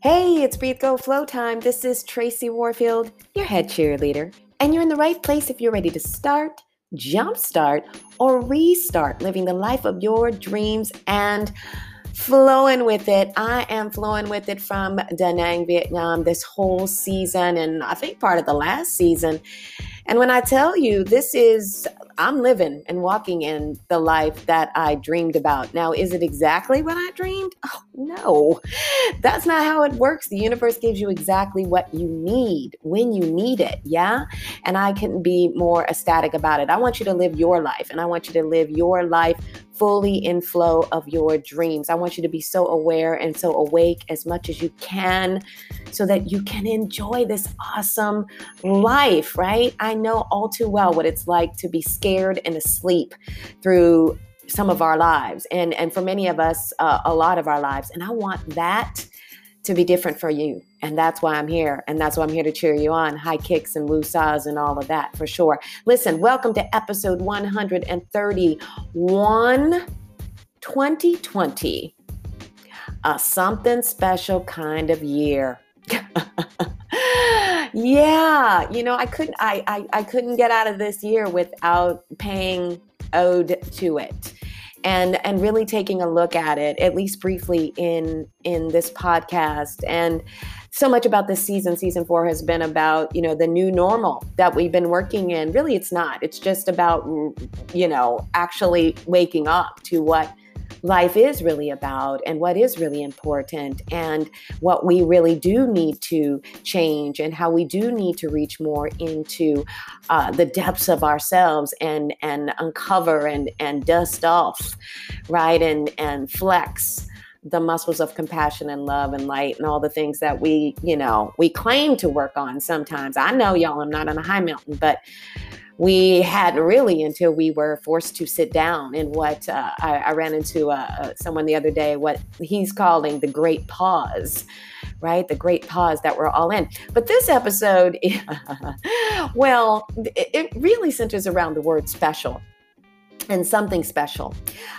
Hey, it's Breathe Go Flow time. This is Tracy Warfield, your head cheerleader. And you're in the right place if you're ready to start, jumpstart, or restart living the life of your dreams and flowing with it. I am flowing with it from Da Nang, Vietnam this whole season, and I think part of the last season. And when I tell you, this is, I'm living and walking in the life that I dreamed about. Now, is it exactly what I dreamed? Oh, no, that's not how it works. The universe gives you exactly what you need when you need it. Yeah. And I can be more ecstatic about it. I want you to live your life and I want you to live your life fully in flow of your dreams. I want you to be so aware and so awake as much as you can so that you can enjoy this awesome life, right? I know all too well what it's like to be scared and asleep through some of our lives and and for many of us uh, a lot of our lives and I want that to be different for you. And that's why I'm here. And that's why I'm here to cheer you on. High kicks and woosahs and all of that for sure. Listen, welcome to episode 131 2020. A something special kind of year. yeah, you know, I couldn't I, I I couldn't get out of this year without paying ode to it and and really taking a look at it at least briefly in in this podcast. And so much about this season season 4 has been about you know the new normal that we've been working in. Really it's not. It's just about you know actually waking up to what life is really about and what is really important and what we really do need to change and how we do need to reach more into uh, the depths of ourselves and and uncover and and dust off right? And and flex the muscles of compassion and love and light and all the things that we you know we claim to work on sometimes. I know y'all i'm not on a high mountain but we hadn't really until we were forced to sit down And what uh, I, I, ran into uh, uh, someone the other day what he's calling the great pause right? The great pause that we're all in. But this episode well it really centers around the word special and something special.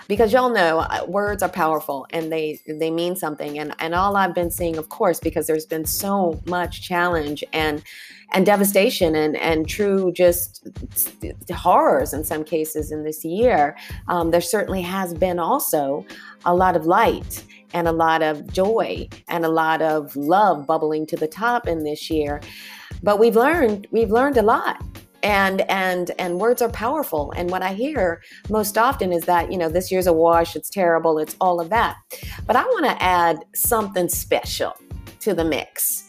Because y'all know uh, words are powerful and they they mean something and and all I've been seeing of course because there's been so much challenge and and devastation and and true just horrors in some cases in this year um, there certainly has been also a lot of light and a lot of joy and a lot of love bubbling to the top in this year. But we've learned we've learned a lot and and and words are powerful. And what i hear most often is that you know this year's a wash it's terrible it's all of that. But i want to add something special to the mix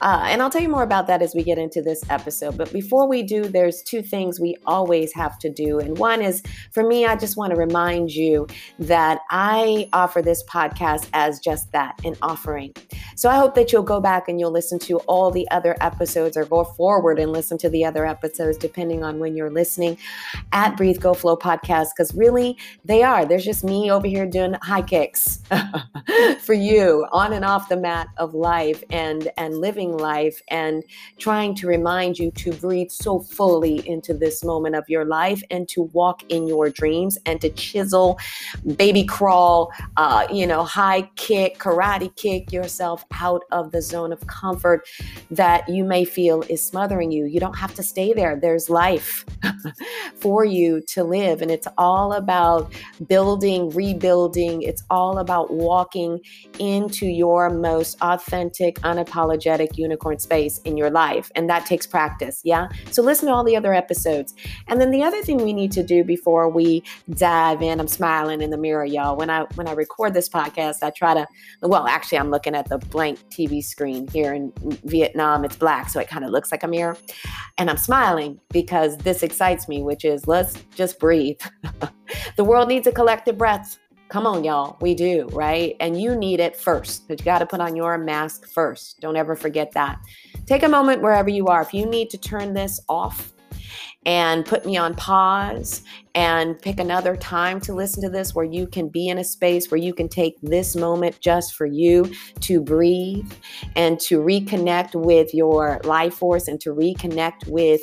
uh, and I'll tell you more about that as we get into this episode. But before we do, there's two things we always have to do. And one is for me, I just want to remind you that I offer this podcast as just that an offering. So I hope that you'll go back and you'll listen to all the other episodes or go forward and listen to the other episodes, depending on when you're listening at Breathe Go Flow podcast, because really they are. There's just me over here doing high kicks for you on and off the mat of life and, and living life and trying to remind you to breathe so fully into this moment of your life and to walk in your dreams and to chisel, baby crawl, uh, you know, high kick, karate kick yourself out of the zone of comfort that you may feel is smothering you. You don't have to stay there. There's life for you to live. And it's all about building, rebuilding. It's all about walking into your most authentic, unapologetic unicorn space in your life. And that takes practice. Yeah. So listen to all the other episodes. And then the other thing we need to do before we dive in, I'm smiling in the mirror, y'all. When I when I record this podcast, I try to well, actually I'm looking at the blank TV screen here in Vietnam. It's black, so it kind of looks like a mirror. And I'm smiling because this excites me, which is let's just breathe. the world needs a collective breath. Come on, y'all. We do, right? And you need it first because you got to put on your mask first. Don't ever forget that. Take a moment wherever you are. If you need to turn this off and put me on pause and pick another time to listen to this where you can be in a space where you can take this moment just for you to breathe and to reconnect with your life force and to reconnect with,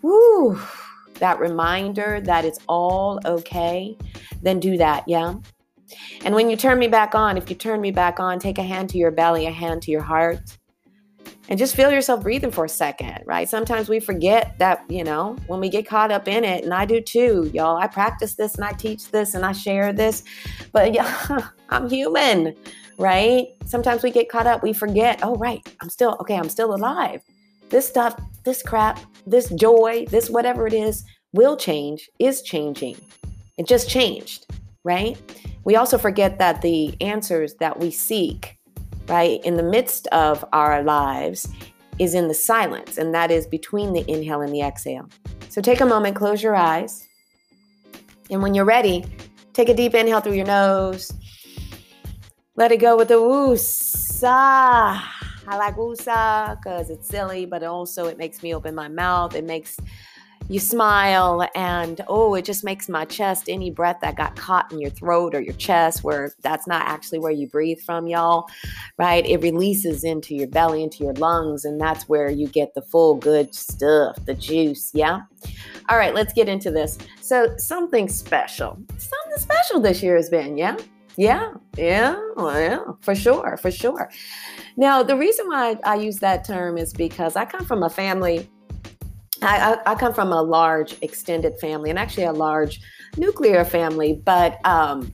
whoo, that reminder that it's all okay, then do that, yeah? And when you turn me back on, if you turn me back on, take a hand to your belly, a hand to your heart, and just feel yourself breathing for a second, right? Sometimes we forget that, you know, when we get caught up in it, and I do too, y'all. I practice this and I teach this and I share this, but yeah, I'm human, right? Sometimes we get caught up, we forget, oh, right, I'm still, okay, I'm still alive. This stuff, this crap, this joy, this whatever it is will change, is changing. It just changed, right? We also forget that the answers that we seek right, in the midst of our lives is in the silence, and that is between the inhale and the exhale. So take a moment, close your eyes, and when you're ready, take a deep inhale through your nose. Let it go with a woosa. I woosa because it's silly, but also it makes me open my mouth. It makes you smile and oh it just makes my chest any breath that got caught in your throat or your chest where that's not actually where you breathe from y'all right? It releases into your belly into your lungs and that's where you get the full good stuff the juice yeah? All right let's get into this. So something special. Something special this year has been yeah yeah, yeah, yeah, for sure, for sure. Now, the reason why I use that term is because I come from a family I, I, come from a large extended family and actually a large nuclear family, but um,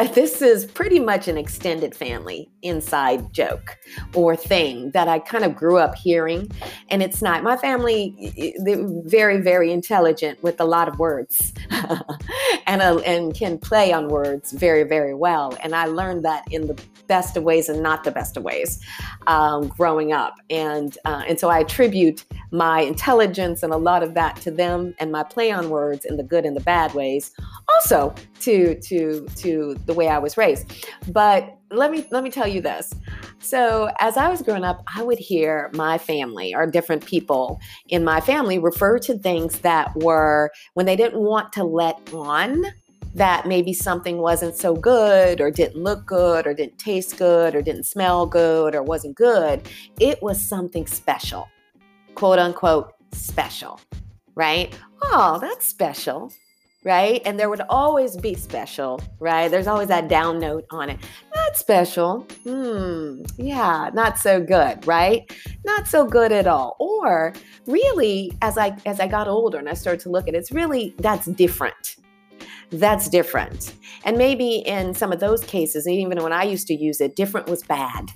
this is pretty much an extended family inside joke or thing that I kind of grew up hearing. And it's not, my family, they're very, very intelligent with a lot of words and, and can play on words very, very well. And I learned that in the best of ways and not the best of ways um, growing up. And, uh, and so I attribute my intelligence and a lot of that to them and my play on words in the good and the bad ways also to, to, to the way I was raised. But let me let me tell you this. So, as I was growing up, I would hear my family or different people in my family refer to things that were when they didn't want to let on that maybe something wasn't so good or didn't look good or didn't taste good or didn't smell good or wasn't good. It was something special, quote unquote, special, right? Oh, that's special right? And there would always be special, right? There's always that down note on it. Not special. Hmm. Yeah, not so good, right? Not so good at all. Or really, as I as I got older and I started to look at it, it's really that's different. That's different. And maybe in some of those cases, even when I used to use it, different was bad.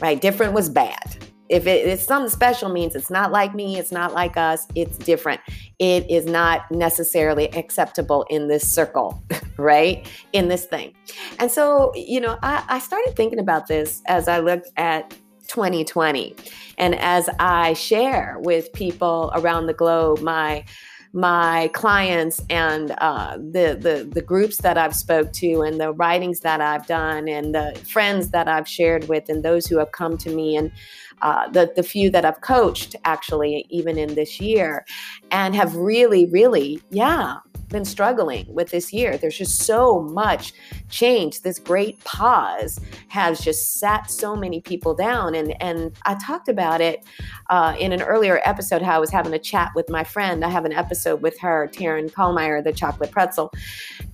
Right? Different was bad if it, it's something special means it's not like me it's not like us it's different. It is not necessarily acceptable in this circle right? In this thing. And so you know I, I started thinking about this as i looked at 2020 and as i share with people around the globe my my clients and uh, the, the the groups that I've spoke to and the writings that I've done and the friends that I've shared with and those who have come to me and uh, the, the few that I've coached actually, even in this year, and have really, really, yeah, been struggling with this year. There's just so much change. This great pause has just sat so many people down. And, and I talked about it uh, in an earlier episode how I was having a chat with my friend. I have an episode with her, Taryn Kallmeyer, the chocolate pretzel,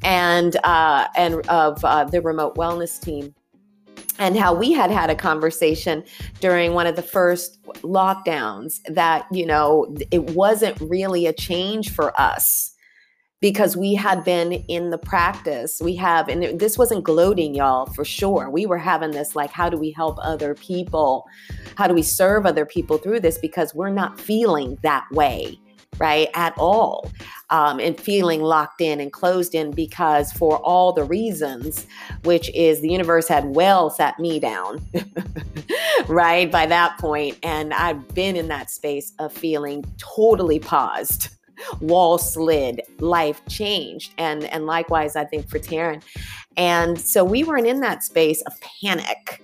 and, uh, and of uh, the remote wellness team and how we had had a conversation during one of the first lockdowns that you know it wasn't really a change for us because we had been in the practice. We have and this wasn't gloating y'all for sure. We were having this like how do we help other people? How do we serve other people through this? Because we're not feeling that way right, at all, um, and feeling locked in and closed in because for all the reasons, which is the universe had well sat me down, right, by that point, and I've been in that space of feeling totally paused. Wall slid, life changed, and and likewise, I think for Taryn, and so we weren't in that space of panic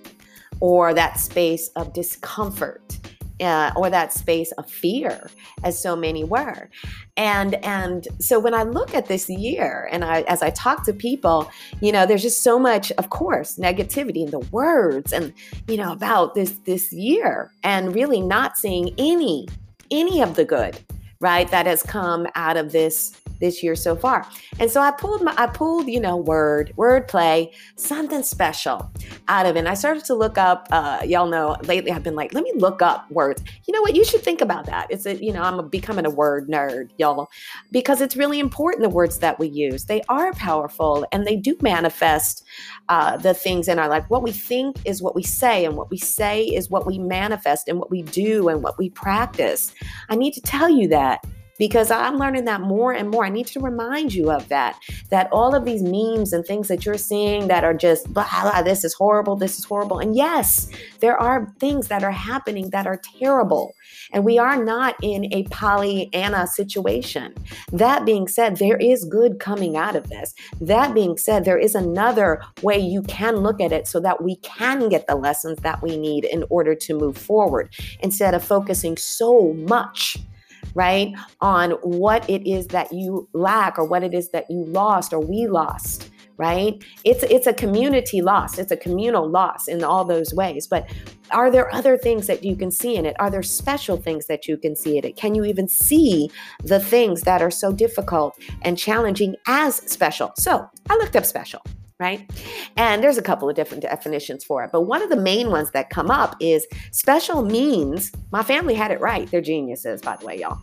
or that space of discomfort uh, or that space of fear as so many were. And and so when i look at this year and i as i talk to people you know there's just so much of course negativity in the words and you know about this this year and really not seeing any any of the good right? That has come out of this this year so far. And so I pulled my I pulled, you know, word, word play, something special out of it. And I started to look up, uh, y'all know lately I've been like, let me look up words. You know what? You should think about that. It's a, you know, I'm becoming a word nerd, y'all, because it's really important the words that we use. They are powerful and they do manifest uh, the things in our life. What we think is what we say, and what we say is what we manifest, and what we do and what we practice. I need to tell you that because I'm learning that more and more. I need to remind you of that. That all of these memes and things that you're seeing that are just, blah, blah, this is horrible, this is horrible. And yes, there are things that are happening that are terrible. And we are not in a Pollyanna situation. That being said, there is good coming out of this. That being said, there is another way you can look at it so that we can get the lessons that we need in order to move forward instead of focusing so much right? On what it is that you lack or what it is that you lost or we lost right? It's it's a community loss. It's a communal loss in all those ways. But are there other things that you can see in it? Are there special things that you can see in it? Can you even see the things that are so difficult and challenging as special? So i looked up special right? And there's a couple of different definitions for it. But one of the main ones that come up is special means my family had it right. They're geniuses, by the way, y'all.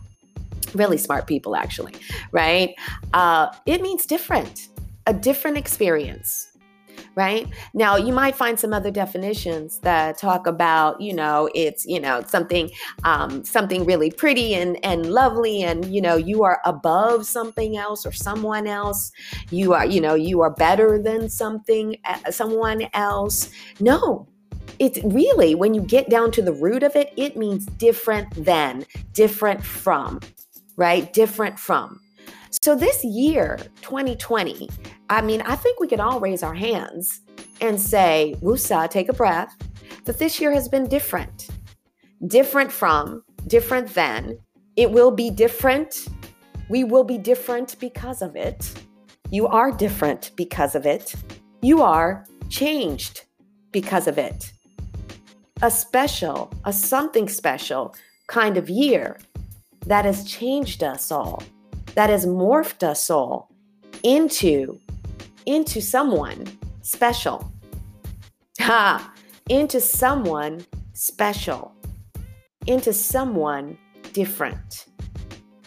Really smart people, actually, right? Uh, it means different, a different experience right? Now, you might find some other definitions that talk about, you know, it's, you know, something um, something really pretty and and lovely and, you know, you are above something else or someone else. You are, you know, you are better than something uh, someone else. No. It's really when you get down to the root of it, it means different than, different from, right? Different from. So this year, 2020, I mean, I think we can all raise our hands and say, Wusa, take a breath, that this year has been different. Different from, different than. It will be different. We will be different because of it. You are different because of it. You are changed because of it. A special, a something special kind of year that has changed us all that has morphed us all into into someone special. Ha! Into someone special. Into someone different.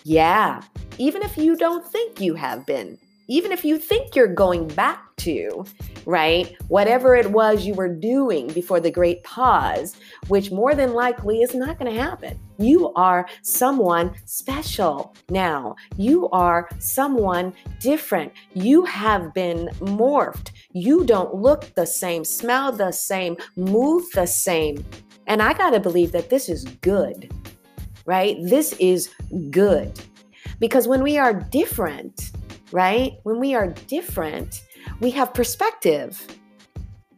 Yeah, even if you don't think you have been, even if you think you're going back to, right? Whatever it was you were doing before the great pause, which more than likely is not going to happen. You are someone special now. You are someone different. You have been morphed. You don't look the same, smell the same, move the same. And I got to believe that this is good, right? This is good. Because when we are different, right? When we are different, we have perspective.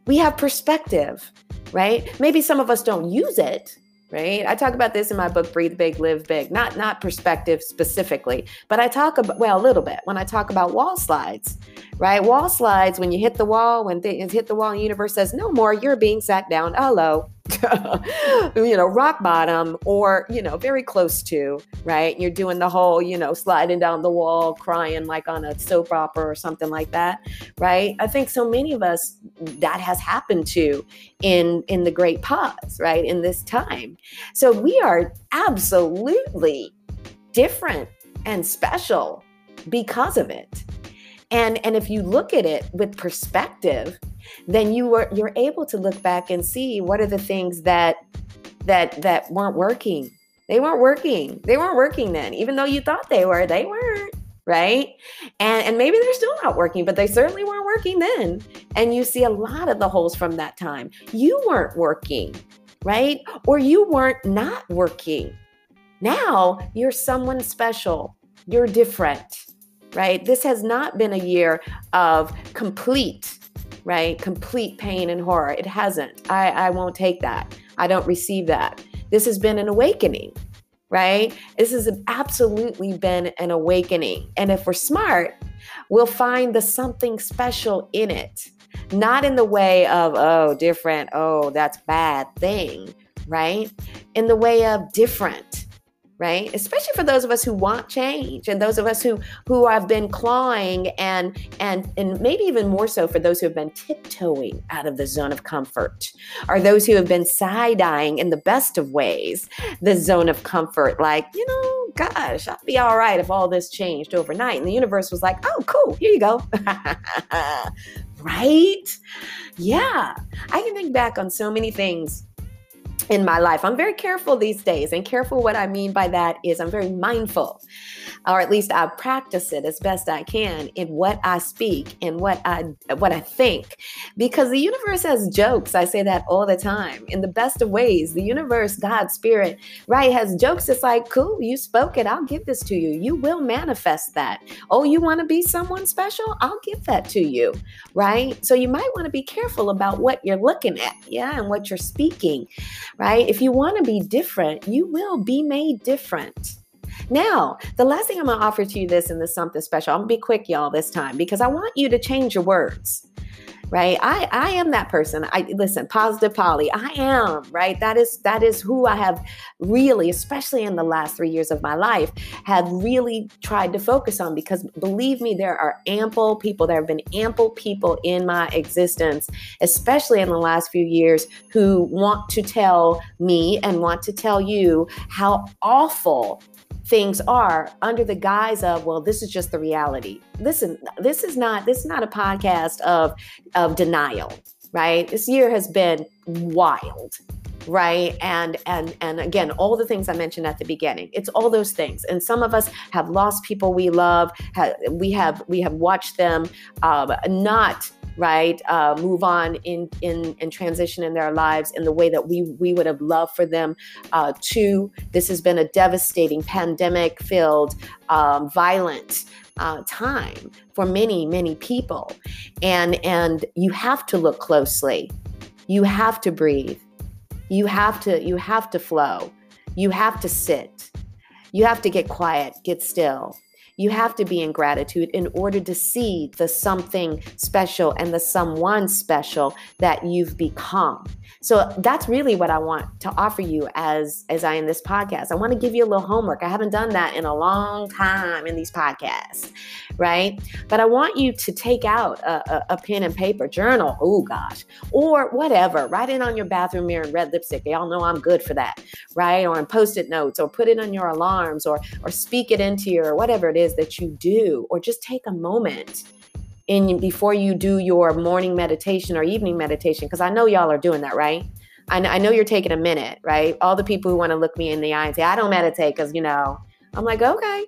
We have perspective, right? Maybe some of us don't use it, right? I talk about this in my book Breathe Big, Live Big. Not not perspective specifically, but I talk about well, a little bit when I talk about wall slides, right? Wall slides when you hit the wall, when things hit the wall the universe says no more, you're being sat down. Hello. you know, rock bottom or, you know, very close to, right? You're doing the whole, you know, sliding down the wall, crying like on a soap opera or something like that, right? I think so many of us that has happened to in in the great pause, right? In this time. So we are absolutely different and special because of it. And and if you look at it with perspective, then you were you're able to look back and see what are the things that that that weren't working. They weren't working. They weren't working then. Even though you thought they were, they weren't right? And and maybe they're still not working, but they certainly weren't working then. And you see a lot of the holes from that time. You weren't working, right? Or you weren't not working. Now you're someone special. You're different, right? This has not been a year of complete right? Complete pain and horror. It hasn't. I, I won't take that. I don't receive that. This has been an awakening, right? This has absolutely been an awakening. And if we're smart, we'll find the something special in it. Not in the way of, oh, different, oh, that's bad thing, right? In the way of different, right? Especially for those of us who want change and those of us who who have been clawing and and and maybe even more so for those who have been tiptoeing out of the zone of comfort or those who have been side-eyeing in the best of ways the zone of comfort. Like you know gosh i'd be all right if all this changed overnight. And the universe was like oh cool here you go. Right? Yeah. I can think back on so many things in my life. I'm very careful these days, and careful what I mean by that is I'm very mindful, or at least I practice it as best I can in what I speak and what I what I think, because the universe has jokes. I say that all the time in the best of ways. The universe, God, Spirit, right, has jokes. It's like, cool, you spoke it. I'll give this to you. You will manifest that. Oh, you want to be someone special? I'll give that to you, right? So you might want to be careful about what you're looking at, yeah, and what you're speaking right? If you want to be different, you will be made different. Now, the last thing I'm going to offer to you this and this something special. I'm going to be quick, y'all, this time because I want you to change your words right? I i am that person. I listen positive polly i am right? That is that is who i have really especially in the last three years of my life have really tried to focus on because believe me there are ample people there have been ample people in my existence especially in the last few years who want to tell me and want to tell you how awful things are under the guise of well this is just the reality. Listen this is not this is not a podcast of of denial right? This year has been wild right? And and and again all the things i mentioned at the beginning it's all those things. And some of us have lost people we love we have we have watched them um, not right uh, move on in in in transition in their lives in the way that we we would have loved for them uh, to this has been a devastating pandemic filled um, violent uh, time for many many people. And and you have to look closely. You have to breathe. You have to you have to flow. You have to sit. You have to get quiet get still you have to be in gratitude in order to see the something special and the someone special that you've become. So that's really what I want to offer you as as I in this podcast. I want to give you a little homework. I haven't done that in a long time in these podcasts, right? But I want you to take out a, a, a pen and paper, journal, oh gosh, or whatever. Write it on your bathroom mirror in red lipstick. Y'all know I'm good for that, right? Or in post-it notes, or put it on your alarms, or or speak it into your whatever it is that you do, or just take a moment in before you do your morning meditation or evening meditation because i know y'all are doing that right? I, I know you're taking a minute right? All the people who want to look me in the eye and say i don't meditate because you know. I'm like okay.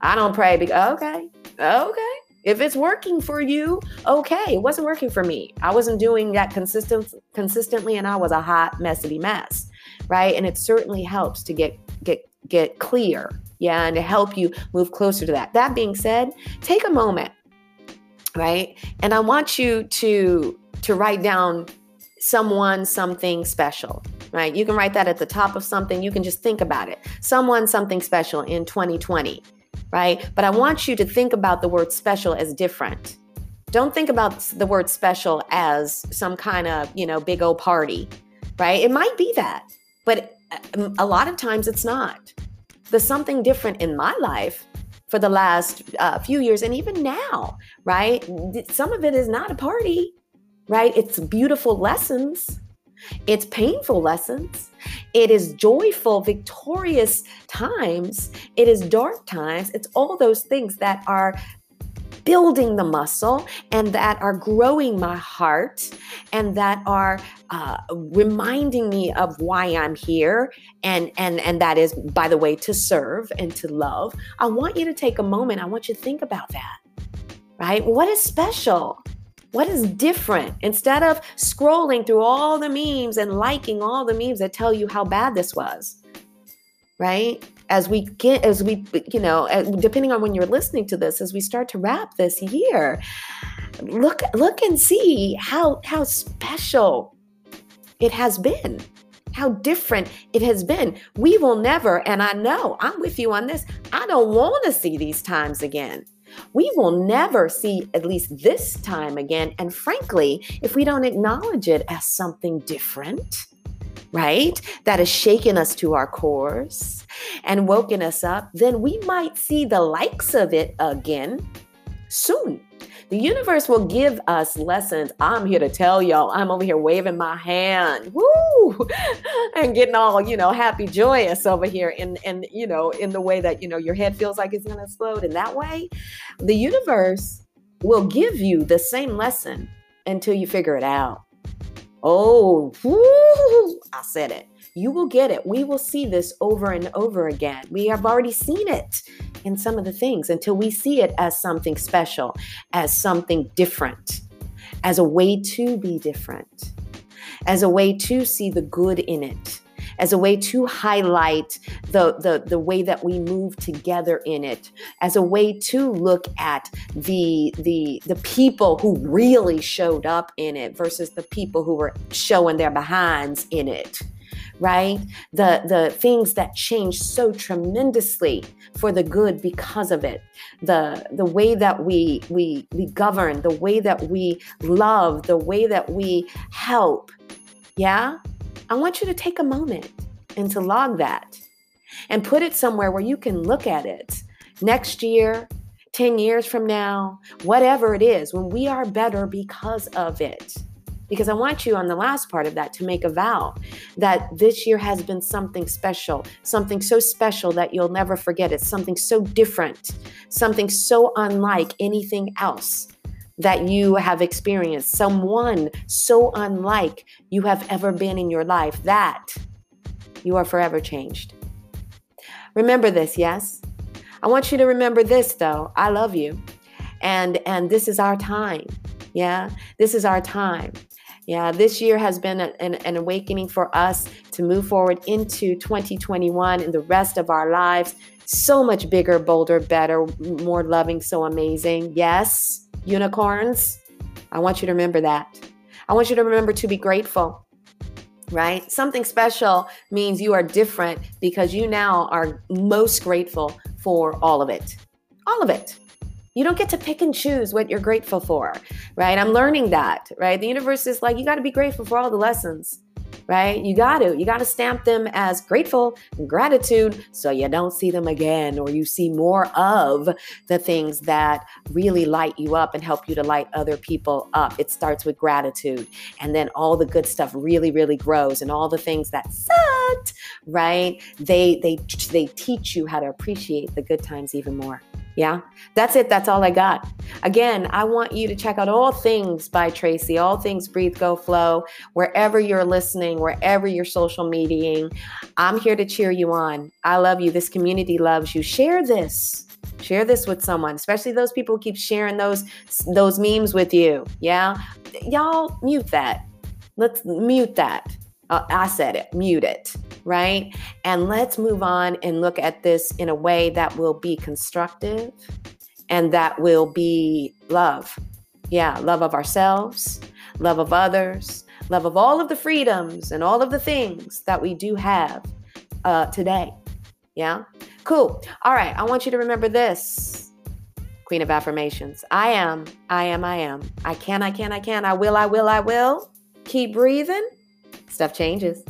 I don't pray because okay okay. If it's working for you okay. It wasn't working for me. I wasn't doing that consistent consistently and i was a hot messy mess right? And it certainly helps to get get get clear yeah and to help you move closer to that that being said take a moment right? And I want you to to write down someone something special, right? You can write that at the top of something. You can just think about it. Someone something special in 2020, right? But I want you to think about the word special as different. Don't think about the word special as some kind of, you know, big old party, right? It might be that, but um, a lot of times it's not. The something different in my life for the last uh, few years and even now, right? Some of it is not a party, right? It's beautiful lessons. It's painful lessons. It is joyful, victorious times. It is dark times. It's all those things that are building the muscle and that are growing my heart and that are uh, reminding me of why I'm here and and and that is by the way to serve and to love. I want you to take a moment. I want you to think about that. Right? What is special? What is different? Instead of scrolling through all the memes and liking all the memes that tell you how bad this was, right? As we get as we you know eh, depending on when you're listening to this as we start to wrap this year look look and see how how special it has been how different it has been. We will never and i know i'm with you on this i don't want to see these times again. We will never see at least this time again and frankly if we don't acknowledge it as something different right? That has shaken us to our cores and woken us up, then we might see the likes of it again soon. The universe will give us lessons. I'm here to tell y'all. I'm over here waving my hand, woo, and getting all you know happy, joyous over here, and and you know in the way that you know your head feels like it's to explode. In that way, the universe will give you the same lesson until you figure it out. Oh, I said it. You will get it. We will see this over and over again. We have already seen it in some of the things until we see it as something special, as something different, as a way to be different, as a way to see the good in it as a way to highlight the, the, the way that we move together in it, as a way to look at the, the, the people who really showed up in it versus the people who were showing their behinds in it right? The the things that change so tremendously for the good because of it. The the way that we we we govern the way that we love the way that we help yeah I want you to take a moment and to log that and put it somewhere where you can look at it next year, 10 years from now, whatever it is, when we are better because of it. Because I want you on the last part of that to make a vow that this year has been something special, something so special that you'll never forget it, something so different, something so unlike anything else that you have experienced, someone so unlike you have ever been in your life, that you are forever changed. Remember this, yes? I want you to remember this though. I love you. And and this is our time. Yeah? This is our time. Yeah, this year has been an, an, awakening for us to move forward into 2021 and the rest of our lives. So much bigger, bolder, better, more loving, so amazing. Yes unicorns. I want you to remember that. I want you to remember to be grateful, right? Something special means you are different because you now are most grateful for all of it. All of it. You don't get to pick and choose what you're grateful for, right? I'm learning that, right? The universe is like, you got to be grateful for all the lessons right? You got to. You got to stamp them as grateful and gratitude so you don't see them again or you see more of the things that really light you up and help you to light other people up. It starts with gratitude and then all the good stuff really really grows and all the things that sucked, right? They they they teach you how to appreciate the good times even more. Yeah, that's it. That's all I got. Again, I want you to check out all things by Tracy, all things Breathe, Go, Flow, wherever you're listening, wherever you're social mediating. I'm here to cheer you on. I love you. This community loves you. Share this. Share this with someone, especially those people who keep sharing those those memes with you. Yeah, y'all mute that. Let's mute that. Uh, I said it. Mute it right? And let's move on and look at this in a way that will be constructive and that will be love. Yeah, love of ourselves, love of others, love of all of the freedoms and all of the things that we do have uh, today. Yeah, cool. All right, I want you to remember this. Queen of affirmations. I am, I am, I am. I can, I can, I can. I will, I will, I will. Keep breathing. Stuff changes.